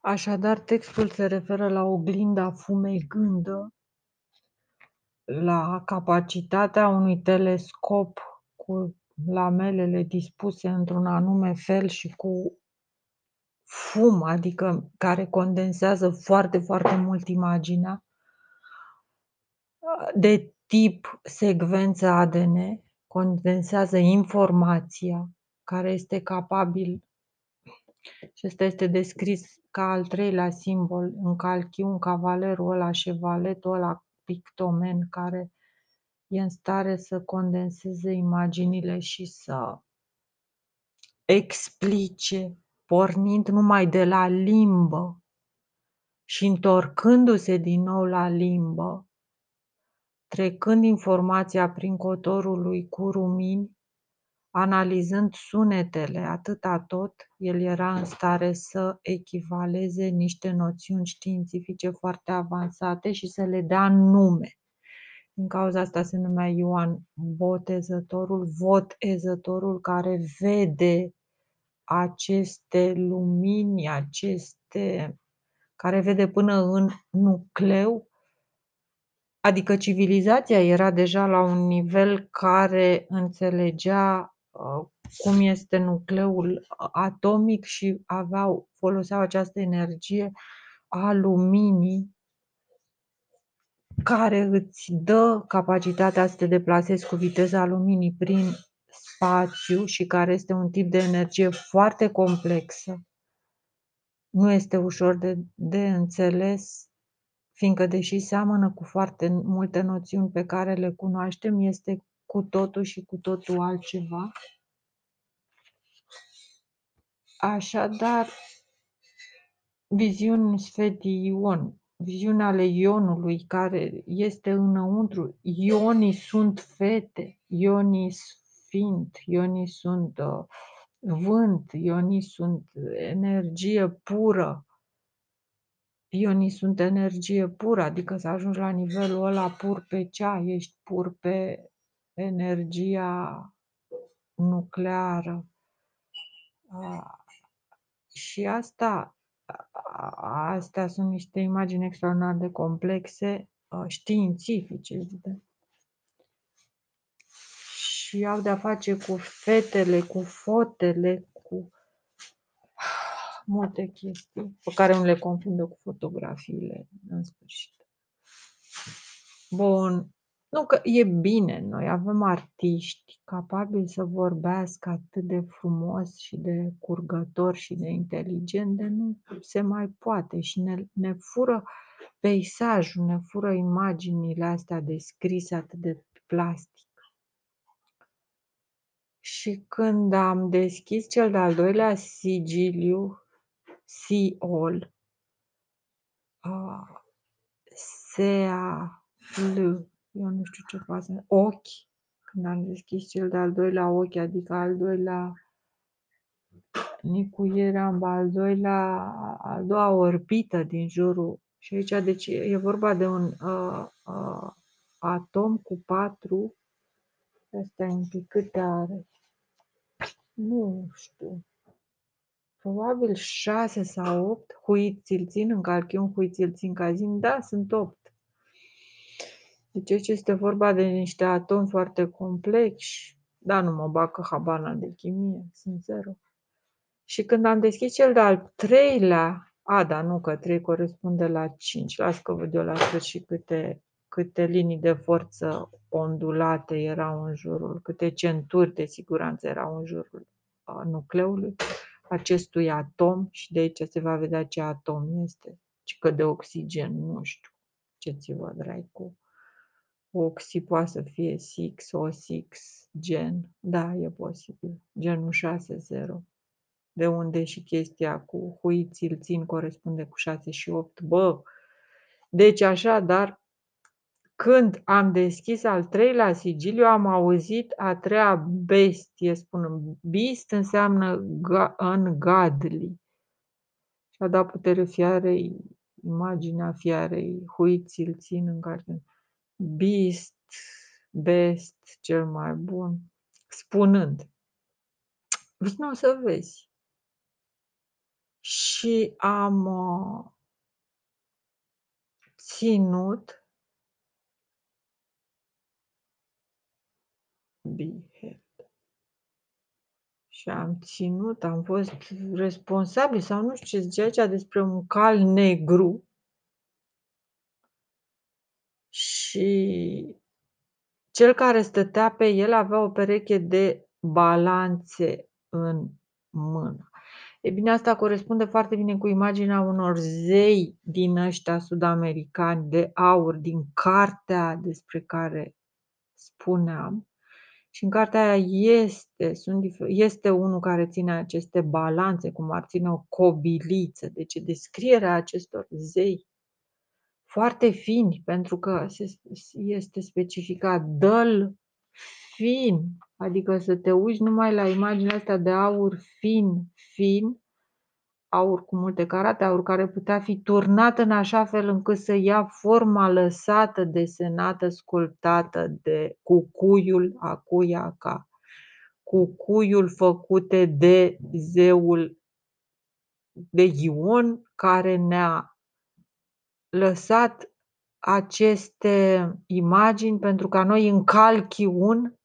Așadar, textul se referă la oglinda fumegândă la capacitatea unui telescop cu lamelele dispuse într-un anume fel și cu fum, adică care condensează foarte, foarte mult imaginea de tip secvență ADN, condensează informația care este capabil și ăsta este descris ca al treilea simbol în calchiun, cavalerul ăla, șevaletul ăla pictomen care e în stare să condenseze imaginile și să explice, pornind numai de la limbă și întorcându-se din nou la limbă, trecând informația prin cotorul lui cu rumini, analizând sunetele atâta tot, el era în stare să echivaleze niște noțiuni științifice foarte avansate și să le dea nume. Din cauza asta se numea Ioan Botezătorul, Votezătorul care vede aceste lumini, aceste care vede până în nucleu, adică civilizația era deja la un nivel care înțelegea uh, cum este nucleul atomic și aveau, foloseau această energie a luminii care îți dă capacitatea să te deplasezi cu viteza luminii prin spațiu și care este un tip de energie foarte complexă. Nu este ușor de, de înțeles, fiindcă deși seamănă cu foarte multe noțiuni pe care le cunoaștem, este cu totul și cu totul altceva. Așadar, viziuni sfetii Ion viziunea ale ionului care este înăuntru. Ionii sunt fete, ionii sfint, ionii sunt uh, vânt, ionii sunt energie pură. Ionii sunt energie pură, adică să ajungi la nivelul ăla pur pe cea, ești pur pe energia nucleară. Uh, și asta astea sunt niște imagini extraordinar de complexe, uh, științifice, și au de-a face cu fetele, cu fotele, cu multe chestii pe care nu le confundă cu fotografiile, în sfârșit. Bun. Nu că e bine, noi avem artiști capabili să vorbească atât de frumos și de curgător și de inteligent, de nu se mai poate și ne, ne fură peisajul, ne fură imaginile astea descrise atât de plastic. Și când am deschis cel de-al doilea sigiliu, Siol, uh, Sea, L, eu nu știu ce poate ochi, când am deschis cel de-al doilea ochi, adică al doilea nicuiere am al doilea, a doua orbită din jurul și aici deci e vorba de un uh, uh, atom cu patru Asta e un pic câte are? Nu știu. Probabil șase sau opt. Huit ți-l țin în calchiun, huit ți-l țin ca zim. Da, sunt opt. Deci aici este vorba de niște atomi foarte complexi. Da, nu mă bag că habana de chimie, sincer. Și când am deschis cel de-al treilea, a, da, nu, că 3 corespunde la 5. Las că văd eu la sfârșit câte, câte linii de forță ondulate erau în jurul, câte centuri de siguranță erau în jurul nucleului acestui atom și de aici se va vedea ce atom este, ci că de oxigen, nu știu ce ți vă drai cu Oxy poate să fie 6, o 6, gen. Da, e posibil. Genul 6-0. De unde și chestia cu hui ți-l țin corespunde cu 6 și 8. Bă! Deci așa, dar când am deschis al treilea sigiliu, am auzit a treia bestie, spun. Beast înseamnă ungodly. Și a dat putere fiarei, imaginea fiarei, hui ți-l țin în carte. Beast, best, cel mai bun, spunând, vino să vezi. Și Și am, uh ținut Behead. Și am ținut, am fost responsabil sau nu știu ce zicea aici despre un cal negru. Și cel care stătea pe el avea o pereche de balanțe în mână. E bine, asta corespunde foarte bine cu imaginea unor zei din ăștia sud-americani de aur, din cartea despre care spuneam. Și în cartea aia este, sunt, este unul care ține aceste balanțe, cum ar ține o cobiliță. Deci descrierea acestor zei foarte fini, pentru că este specificat dăl fin, adică să te uiți numai la imaginea asta de aur fin, fin, aur cu multe carate, aur care putea fi turnat în așa fel încât să ia forma lăsată, desenată, sculptată de cucuiul Acuiaca, cucuiul făcute de zeul de Ion, care ne-a lăsat aceste imagini pentru ca noi în calchiun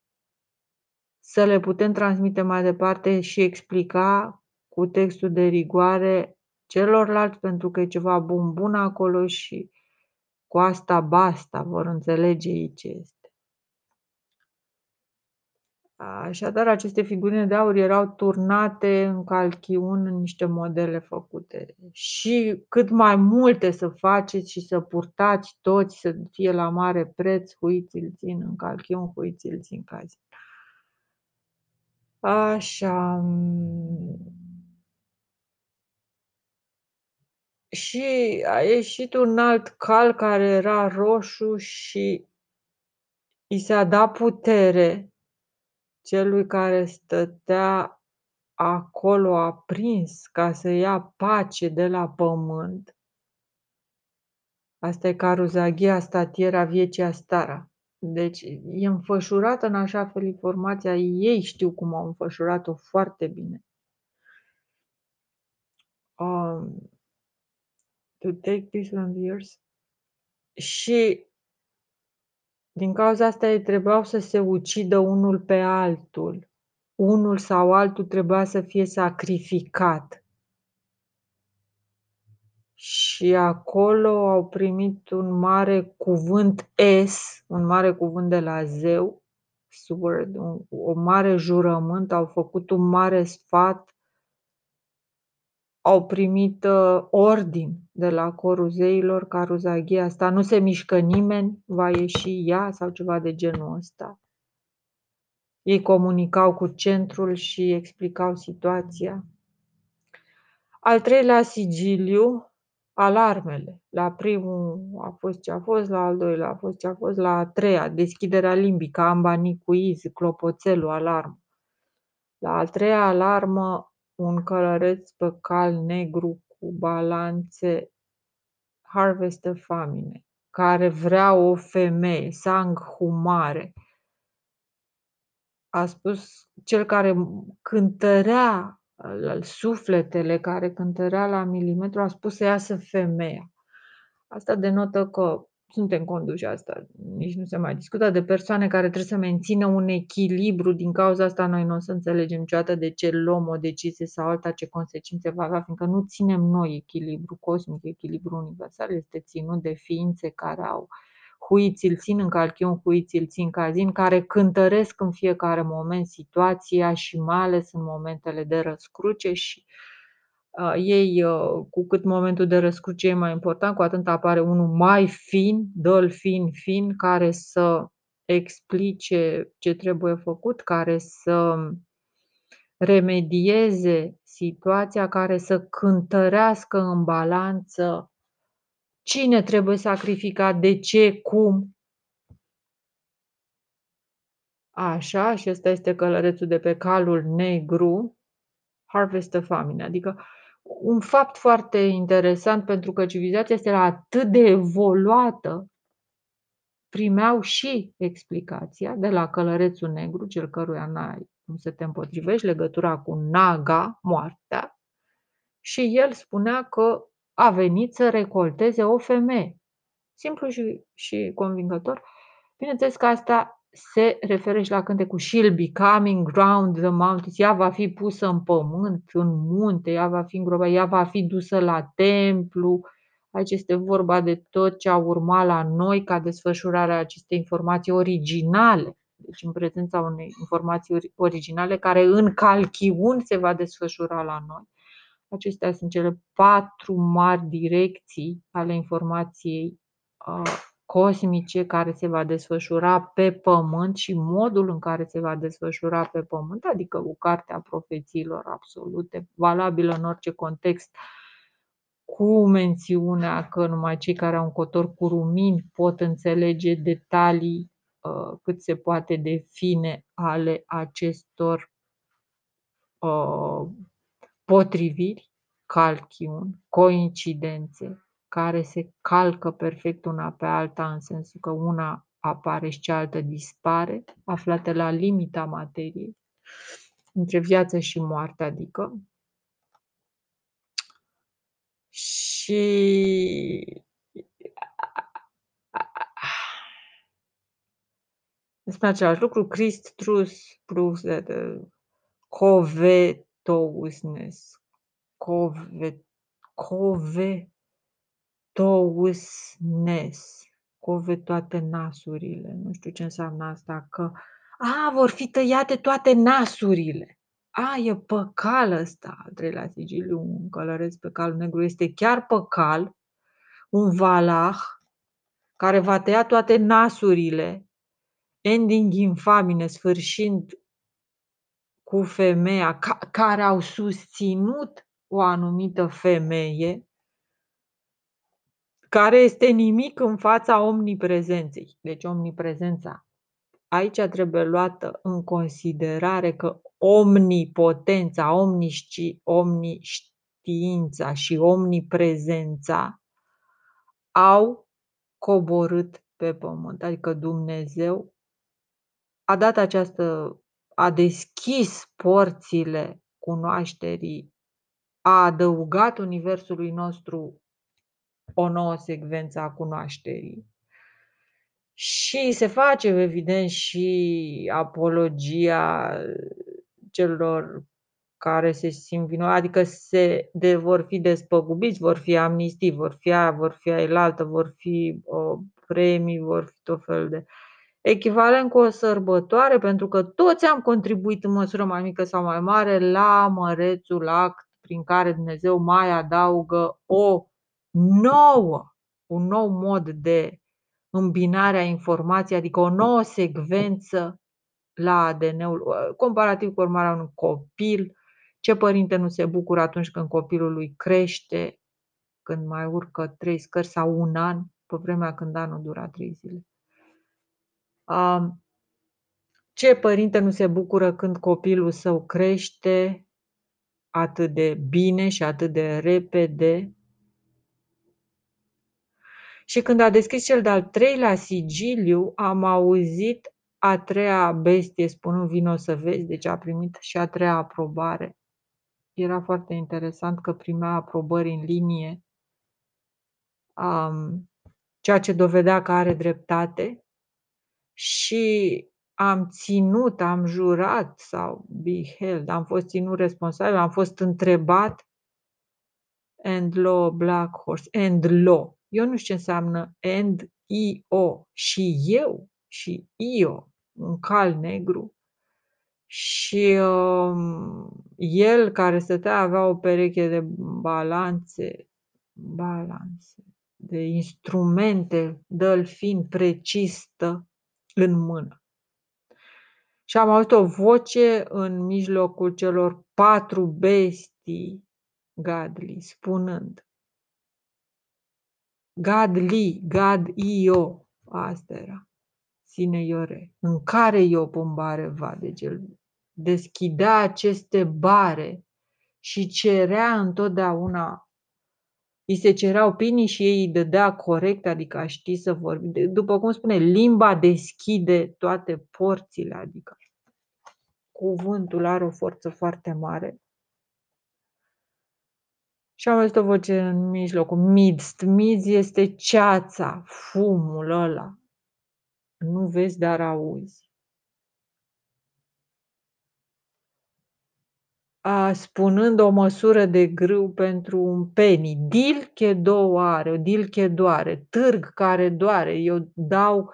să le putem transmite mai departe și explica cu textul de rigoare celorlalți pentru că e ceva bun bun acolo și cu asta basta, vor înțelege ei ce este. Așadar, aceste figurine de aur erau turnate în calchiun în niște modele făcute. Și cât mai multe să faceți și să purtați toți, să fie la mare preț, huiți-l țin în calchiun, huiți-l țin cazi. Așa. Și a ieșit un alt cal care era roșu și i s-a dat putere celui care stătea acolo aprins ca să ia pace de la pământ. Asta e caruzaghia statiera viecea stara. Deci e înfășurată în așa fel informația, ei știu cum au înfășurat-o foarte bine. Um, to take peace from the earth. Și din cauza asta ei trebuiau să se ucidă unul pe altul. Unul sau altul trebuia să fie sacrificat. Și acolo au primit un mare cuvânt S, un mare cuvânt de la zeu, sword, un, o mare jurământ, au făcut un mare sfat au primit uh, ordin de la corul zeilor, Caruzaghia asta, nu se mișcă nimeni, va ieși ea sau ceva de genul ăsta. Ei comunicau cu centrul și explicau situația. Al treilea sigiliu, alarmele. La primul a fost ce a fost, la al doilea a fost ce a fost, la a treia, deschiderea limbică, amba, nicuiz, clopoțelul, alarmă. La a treia alarmă, un călăreț pe cal negru cu balanțe Harvester Famine, care vrea o femeie, sang humare. A spus cel care cântărea sufletele, care cântărea la milimetru, a spus să iasă femeia. Asta denotă că suntem conduși asta, nici nu se mai discută, de persoane care trebuie să mențină un echilibru. Din cauza asta noi nu o să înțelegem niciodată de ce luăm o decizie sau alta, ce consecințe va avea, fiindcă nu ținem noi echilibru cosmic, echilibru universal, este ținut de ființe care au huiți îl țin în calchiun, huiți îl țin cazin, care cântăresc în fiecare moment situația și mai ales în momentele de răscruce și uh, Uh, ei, uh, cu cât momentul de răscruce e mai important, cu atât apare unul mai fin, dăl fin, fin, care să explice ce trebuie făcut, care să remedieze situația, care să cântărească în balanță cine trebuie sacrificat, de ce, cum. Așa, și ăsta este călărețul de pe calul negru, Harvest of Famine, adică un fapt foarte interesant pentru că civilizația este atât de evoluată, primeau și explicația de la călărețul negru, cel căruia n-ai cum să te împotrivești, legătura cu naga, moartea, și el spunea că a venit să recolteze o femeie. Simplu și, și convingător. Bineînțeles că asta se referă și la cântecul She'll be coming round the mountains. Ea va fi pusă în pământ, în munte, ea va fi îngropată, ea va fi dusă la templu. Aici este vorba de tot ce a urmat la noi ca desfășurarea acestei informații originale. Deci în prezența unei informații originale care în calchiun se va desfășura la noi. Acestea sunt cele patru mari direcții ale informației cosmice care se va desfășura pe pământ și modul în care se va desfășura pe pământ, adică cu cartea profețiilor absolute, valabilă în orice context, cu mențiunea că numai cei care au un cotor cu rumini pot înțelege detalii uh, cât se poate de fine ale acestor uh, potriviri, calchiuni, coincidențe, care se calcă perfect una pe alta, în sensul că una apare și cealaltă dispare, aflate la limita materiei, între viață și moarte, adică. Și despre același lucru, Christ truth proves that the covetousness, cove, cove, tousness, cove toate nasurile. Nu știu ce înseamnă asta, că a, vor fi tăiate toate nasurile. A, e păcal ăsta, al treilea sigiliu, un călăresc pe calul negru, este chiar păcal, un valah, care va tăia toate nasurile, ending in famine, sfârșind cu femeia, ca, care au susținut o anumită femeie, care este nimic în fața omniprezenței. Deci omniprezența. Aici trebuie luată în considerare că omnipotența, omniști, omniștiința și omniprezența au coborât pe pământ. Adică Dumnezeu a dat această, a deschis porțile cunoașterii, a adăugat universului nostru o nouă secvență a cunoașterii. Și se face, evident, și apologia celor care se simt vinovați, adică se, de, vor fi despăgubiți, vor fi amnistii, vor fi aia, vor fi aia altă, vor fi o, premii, vor fi tot fel de... Echivalent cu o sărbătoare, pentru că toți am contribuit în măsură mai mică sau mai mare la mărețul act prin care Dumnezeu mai adaugă o nouă, un nou mod de îmbinare a informației, adică o nouă secvență la ADN-ul, comparativ cu urmarea unui copil. Ce părinte nu se bucură atunci când copilul lui crește, când mai urcă trei scări sau un an, pe vremea când anul dura trei zile. Ce părinte nu se bucură când copilul său crește atât de bine și atât de repede și când a deschis cel de-al treilea sigiliu, am auzit a treia bestie spunând vino să vezi, deci a primit și a treia aprobare. Era foarte interesant că primea aprobări în linie, um, ceea ce dovedea că are dreptate și am ținut, am jurat sau beheld, am fost ținut responsabil, am fost întrebat and law, black horse, and law. Eu nu știu ce înseamnă and, i-o și eu și io, un cal negru. Și um, el care stătea avea o pereche de balanțe, balanțe, de instrumente, dălfin precistă în mână. Și am auzit o voce în mijlocul celor patru bestii gadli, spunând Gadli, Gad-io, asta era, sine iore, în care eu pun bare va, deci el deschidea aceste bare și cerea întotdeauna, îi se cerea opinii și ei îi dădea corect, adică a ști să vorbi. După cum spune, limba deschide toate porțile, adică cuvântul are o forță foarte mare Și am auzit o voce în mijlocul, midst. Midst este ceața, fumul ăla. Nu vezi, dar auzi. A, spunând o măsură de grâu pentru un penny. Dilche doare, o dilche doare, târg care doare. Eu dau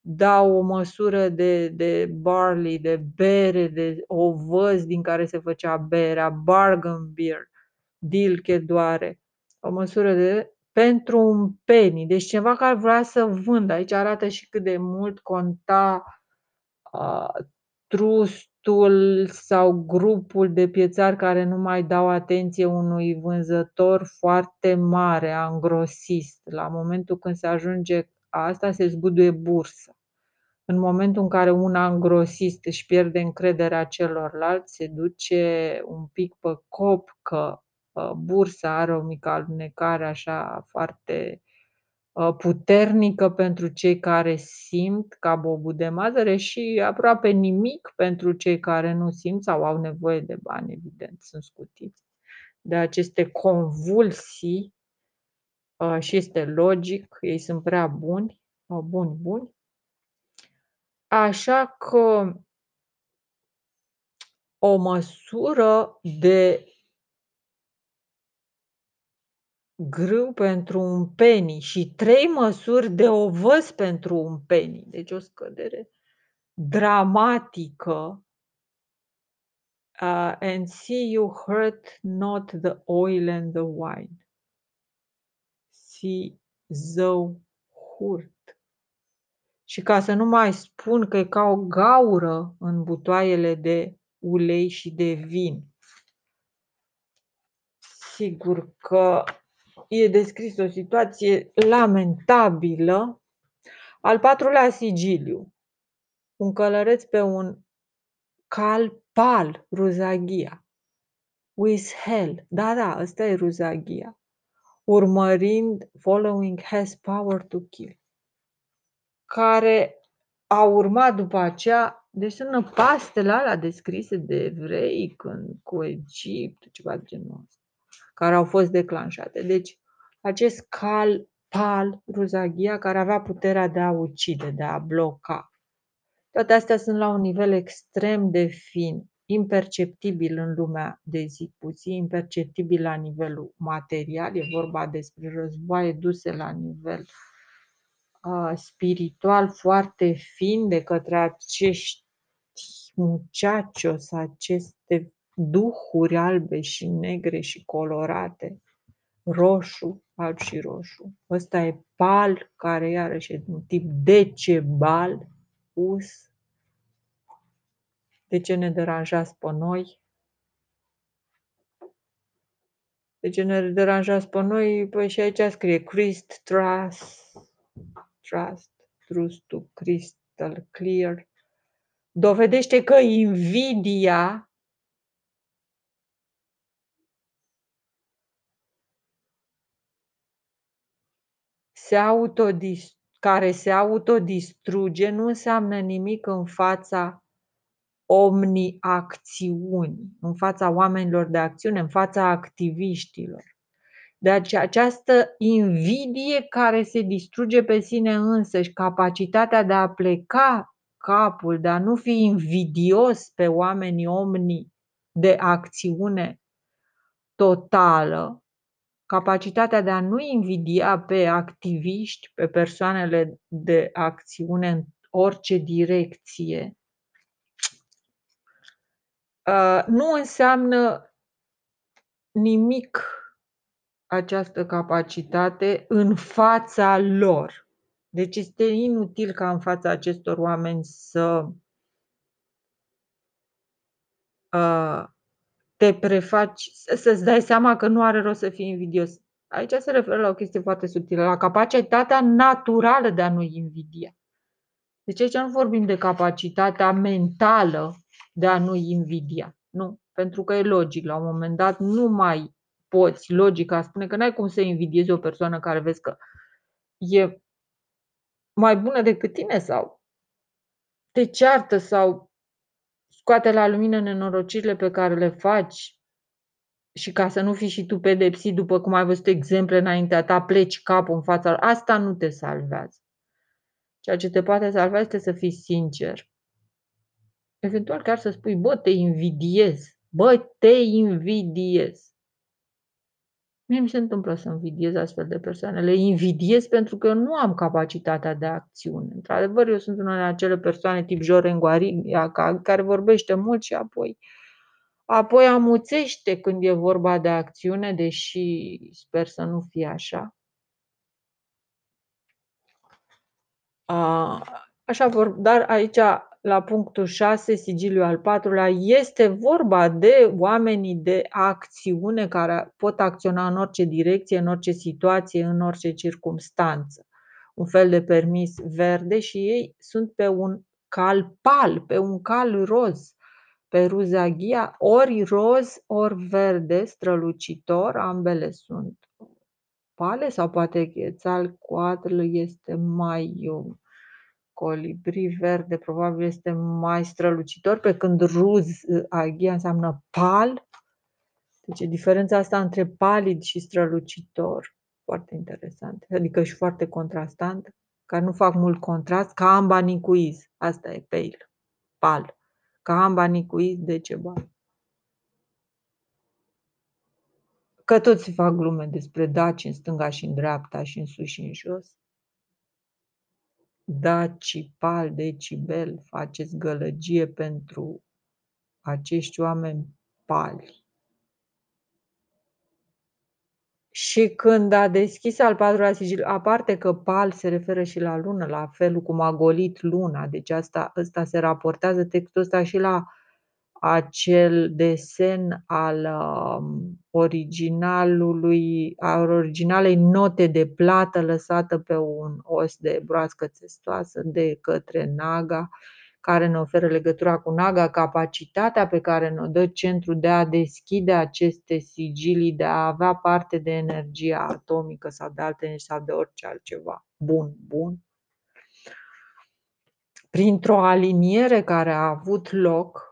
dau o măsură de de barley, de bere, de ovăz din care se făcea berea, bargain beer, dilche doare. O măsură de pentru un penny. Deci cineva care vrea să vândă. Aici arată și cât de mult conta a, trustul sau grupul de piețari care nu mai dau atenție unui vânzător foarte mare, angrosist. La momentul când se ajunge asta, se zguduie bursa. În momentul în care un angrosist își pierde încrederea celorlalți, se duce un pic pe cop că ă, bursa are o mică alunecare așa foarte ă, puternică pentru cei care simt ca bobul de mazăre și aproape nimic pentru cei care nu simt sau au nevoie de bani, evident, sunt scutiți de aceste convulsii ă, și este logic, ei sunt prea buni, buni, buni. Așa că o măsură de grâu pentru un penny și trei măsuri de ovăz pentru un penny. Deci o scădere dramatică. Uh, and see you hurt not the oil and the wine. See zău hurt. Și ca să nu mai spun că e ca o gaură în butoaiele de ulei și de vin. Sigur că e descris o situație lamentabilă. Al patrulea sigiliu. Un călăreț pe un cal pal, ruzaghia. With hell. Da, da, ăsta e ruzaghia. Urmărind, following has power to kill. Care a urmat după aceea, deci sunt năpastele alea descrise de evrei când, cu Egipt, ceva de genul ăsta, care au fost declanșate. Deci, acest cal, pal, ruzaghia, care avea puterea de a ucide, de a bloca. Toate astea sunt la un nivel extrem de fin, imperceptibil în lumea de zi cu zi, imperceptibil la nivelul material, e vorba despre războaie duse la nivel uh, spiritual foarte fin de către acești muchachos, aceste duhuri albe și negre și colorate, roșu, alb și roșu. Ăsta e pal, care iarăși e un tip decebal, us. De ce ne deranjați pe noi? De ce ne deranjați pe noi? Păi și aici scrie Christ, trust, trust, trust to crystal clear. Dovedește că invidia se autodis- care se autodistruge nu înseamnă nimic în fața omniacțiuni, în fața oamenilor de acțiune, în fața activiștilor. Deci această invidie care se distruge pe sine însăși, capacitatea de a pleca capul, de a nu fi invidios pe oamenii omni de acțiune totală, capacitatea de a nu invidia pe activiști, pe persoanele de acțiune în orice direcție, uh, nu înseamnă nimic această capacitate în fața lor. Deci este inutil ca în fața acestor oameni să uh, te prefaci, să-ți dai seama că nu are rost să fii invidios. Aici se referă la o chestie foarte subtilă, la capacitatea naturală de a nu invidia. Deci aici nu vorbim de capacitatea mentală de a nu invidia. Nu, pentru că e logic, la un moment dat nu mai poți, logica spune că n-ai cum să invidiezi o persoană care vezi că e mai bună decât tine sau te ceartă sau scoate la lumină nenorocirile pe care le faci și ca să nu fii și tu pedepsit după cum ai văzut exemple înaintea ta, pleci capul în fața Asta nu te salvează. Ceea ce te poate salva este să fii sincer. Eventual chiar să spui, bă, te invidiez. Bă, te invidiez. Mie mi se întâmplă să invidiez astfel de persoane. Le invidiez pentru că eu nu am capacitatea de acțiune. Într-adevăr, eu sunt una din acele persoane tip Joren Guaria, care vorbește mult și apoi apoi amuțește când e vorba de acțiune, deși sper să nu fie așa. Așa vor, dar aici la punctul 6, sigiliul al patrulea, este vorba de oamenii de acțiune care pot acționa în orice direcție, în orice situație, în orice circumstanță. Un fel de permis verde și ei sunt pe un cal pal, pe un cal roz, pe ruzaghia, ori roz, ori verde, strălucitor, ambele sunt pale sau poate Quetzalcoatl este mai colibri verde probabil este mai strălucitor, pe când ruz aghia înseamnă pal. Deci e diferența asta între palid și strălucitor. Foarte interesant. Adică și foarte contrastant, care nu fac mult contrast, ca amba nicuiz. Asta e pale, pal. Ca amba nicuiz de ceva. Că toți se fac glume despre daci în stânga și în dreapta și în sus și în jos decibel, decibel, faceți gălăgie pentru acești oameni pali. Și când a deschis al patrulea sigil, aparte că pal se referă și la lună, la felul cum a golit luna, deci asta, ăsta se raportează textul ăsta și la acel desen al um, originalului, a originalei note de plată lăsată pe un os de broască țestoasă de către Naga, care ne oferă legătura cu Naga, capacitatea pe care ne-o dă centrul de a deschide aceste sigilii, de a avea parte de energia atomică sau de alte energie sau de orice altceva. Bun, bun. Printr-o aliniere care a avut loc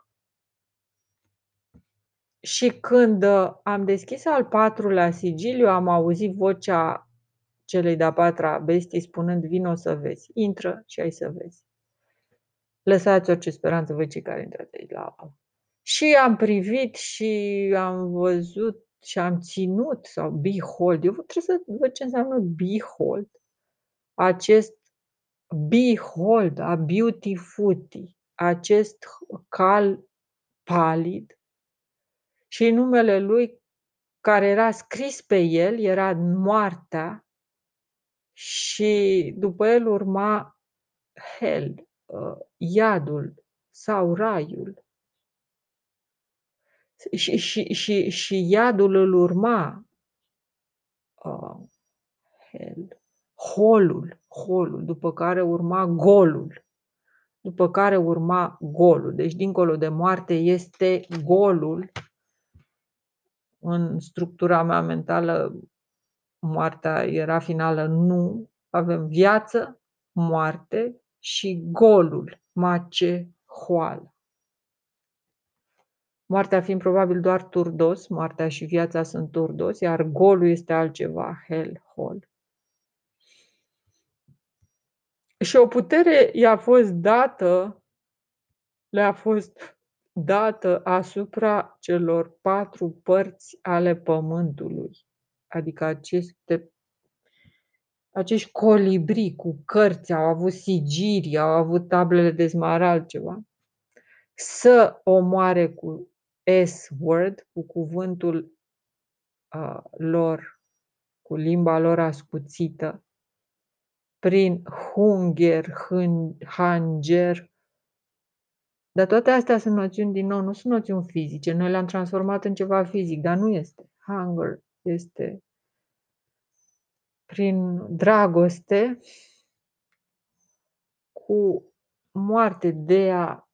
și când uh, am deschis al patrulea sigiliu, am auzit vocea celei de-a patra bestii spunând, vino să vezi, intră și ai să vezi. Lăsați orice speranță voi cei care intrați aici la apă. Și am privit și am văzut și am ținut, sau behold, eu trebuie să văd ce înseamnă behold. Acest behold, a beautiful, acest cal palid, și numele lui care era scris pe el era moartea și după el urma hell, uh, iadul sau raiul. Și, și, și, și iadul îl urma uh, hell, holul, holul, după care urma golul, după care urma golul. Deci dincolo de moarte este golul în structura mea mentală moartea era finală, nu. Avem viață, moarte și golul, mace, hoală. Moartea fiind probabil doar turdos, moartea și viața sunt turdos, iar golul este altceva, hell, hol. Și o putere i-a fost dată, le-a fost dată asupra celor patru părți ale pământului, adică aceste acești colibri cu cărți, au avut sigiri, au avut tablele de smarald, ceva, să omoare cu S-word, cu cuvântul uh, lor, cu limba lor ascuțită, prin hunger, hanger, dar toate astea sunt noțiuni, din nou, nu sunt noțiuni fizice. Noi le-am transformat în ceva fizic, dar nu este. Hunger este prin dragoste cu moarte de a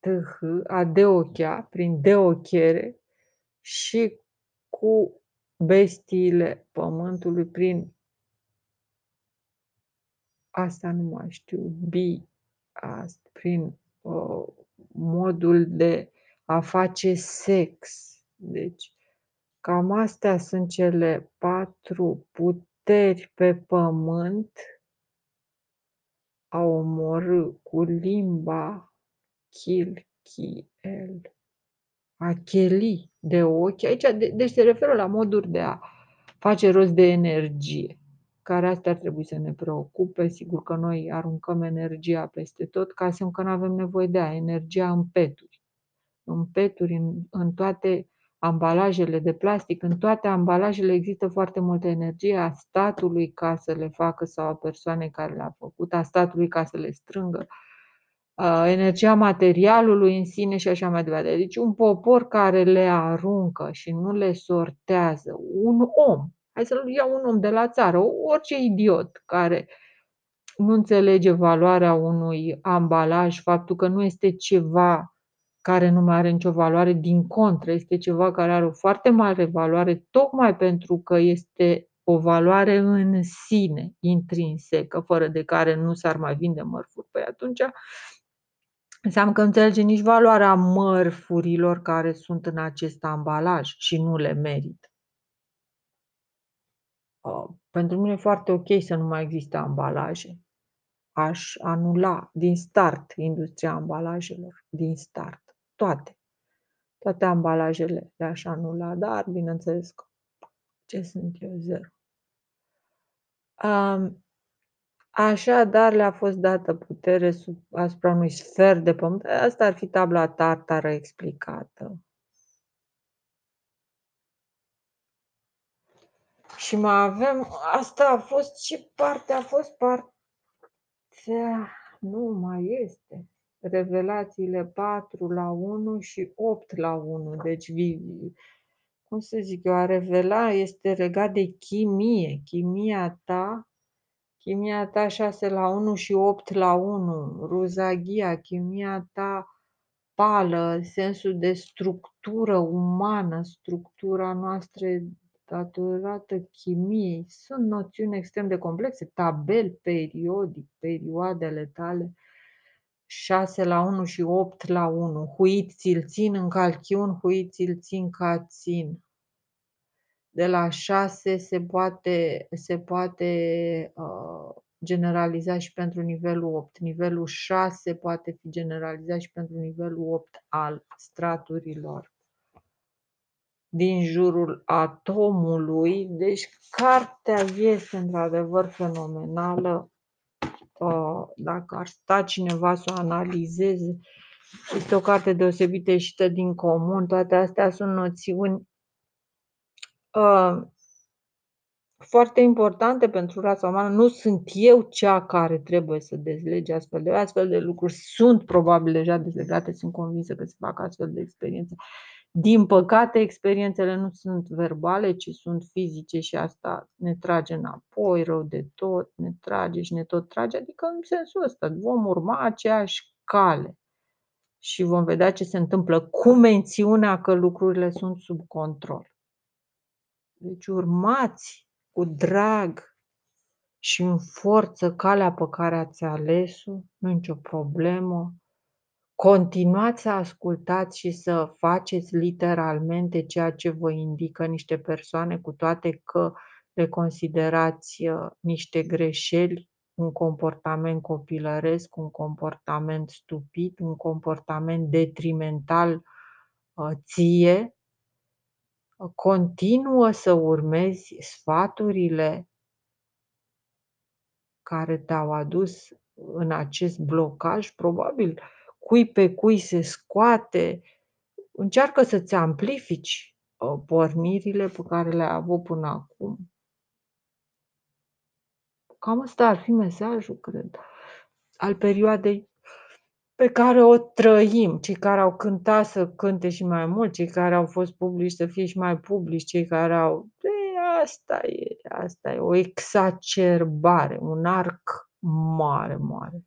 tâh, a deochea, prin deochere și cu bestiile pământului prin asta nu mai știu, bi, asta, prin modul de a face sex. Deci, Cam astea sunt cele patru puteri pe pământ a omorâ cu limba, chil, chi, el, a cheli de ochi. Aici, de, deci se referă la moduri de a face rost de energie, care astea ar trebui să ne preocupe. Sigur că noi aruncăm energia peste tot, ca să că nu avem nevoie de a energia în peturi. În peturi, în, în toate ambalajele de plastic, în toate ambalajele există foarte multă energie a statului ca să le facă sau a persoanei care le-a făcut, a statului ca să le strângă, energia materialului în sine și așa mai departe. Deci un popor care le aruncă și nu le sortează, un om, hai să-l iau un om de la țară, orice idiot care nu înțelege valoarea unui ambalaj, faptul că nu este ceva care nu mai are nicio valoare, din contră, este ceva care are o foarte mare valoare, tocmai pentru că este o valoare în sine, intrinsecă, fără de care nu s-ar mai vinde mărfuri. Păi atunci înseamnă că nu înțelege nici valoarea mărfurilor care sunt în acest ambalaj și nu le merită. Pentru mine e foarte ok să nu mai există ambalaje. Aș anula din start industria ambalajelor, din start toate. Toate ambalajele le-aș anula, dar bineînțeles că ce sunt eu, zero. Um, Așadar le-a fost dată putere sub, asupra unui sfert de pământ. Asta ar fi tabla tartară explicată. Și mai avem, asta a fost și parte, a fost partea, nu mai este revelațiile 4 la 1 și 8 la 1. Deci, cum să zic eu, a revela este legat de chimie. Chimia ta, chimia ta 6 la 1 și 8 la 1. Ruzaghia, chimia ta pală, sensul de structură umană, structura noastră datorată chimiei. Sunt noțiuni extrem de complexe, tabel periodic, perioadele tale 6 la 1 și 8 la 1. Huit ți-l țin în calchiun, huit ți-l țin ca țin. De la 6 se poate, se poate uh, generaliza și pentru nivelul 8. Nivelul 6 poate fi generalizat și pentru nivelul 8 al straturilor din jurul atomului. Deci cartea este într-adevăr fenomenală dacă ar sta cineva să o analizeze, este o carte deosebită ieșită din comun. Toate astea sunt noțiuni uh, foarte importante pentru rața umană. Nu sunt eu cea care trebuie să dezlege astfel de astfel de lucruri. Sunt probabil deja dezlegate, sunt convinsă că se fac astfel de experiențe. Din păcate, experiențele nu sunt verbale, ci sunt fizice și asta ne trage înapoi, rău de tot, ne trage și ne tot trage, adică în sensul ăsta vom urma aceeași cale și vom vedea ce se întâmplă cu mențiunea că lucrurile sunt sub control. Deci urmați cu drag și în forță calea pe care ați ales-o, nu nicio problemă, Continuați să ascultați și să faceți literalmente ceea ce vă indică niște persoane, cu toate că le considerați uh, niște greșeli, un comportament copilăresc, un comportament stupid, un comportament detrimental uh, ție, continuă să urmezi sfaturile care te-au adus în acest blocaj, probabil cui pe cui se scoate, încearcă să-ți amplifici uh, pornirile pe care le-ai avut până acum. Cam ăsta ar fi mesajul, cred, al perioadei pe care o trăim. Cei care au cântat să cânte și mai mult, cei care au fost publici să fie și mai publici, cei care au... E, asta e, asta e o exacerbare, un arc mare, mare.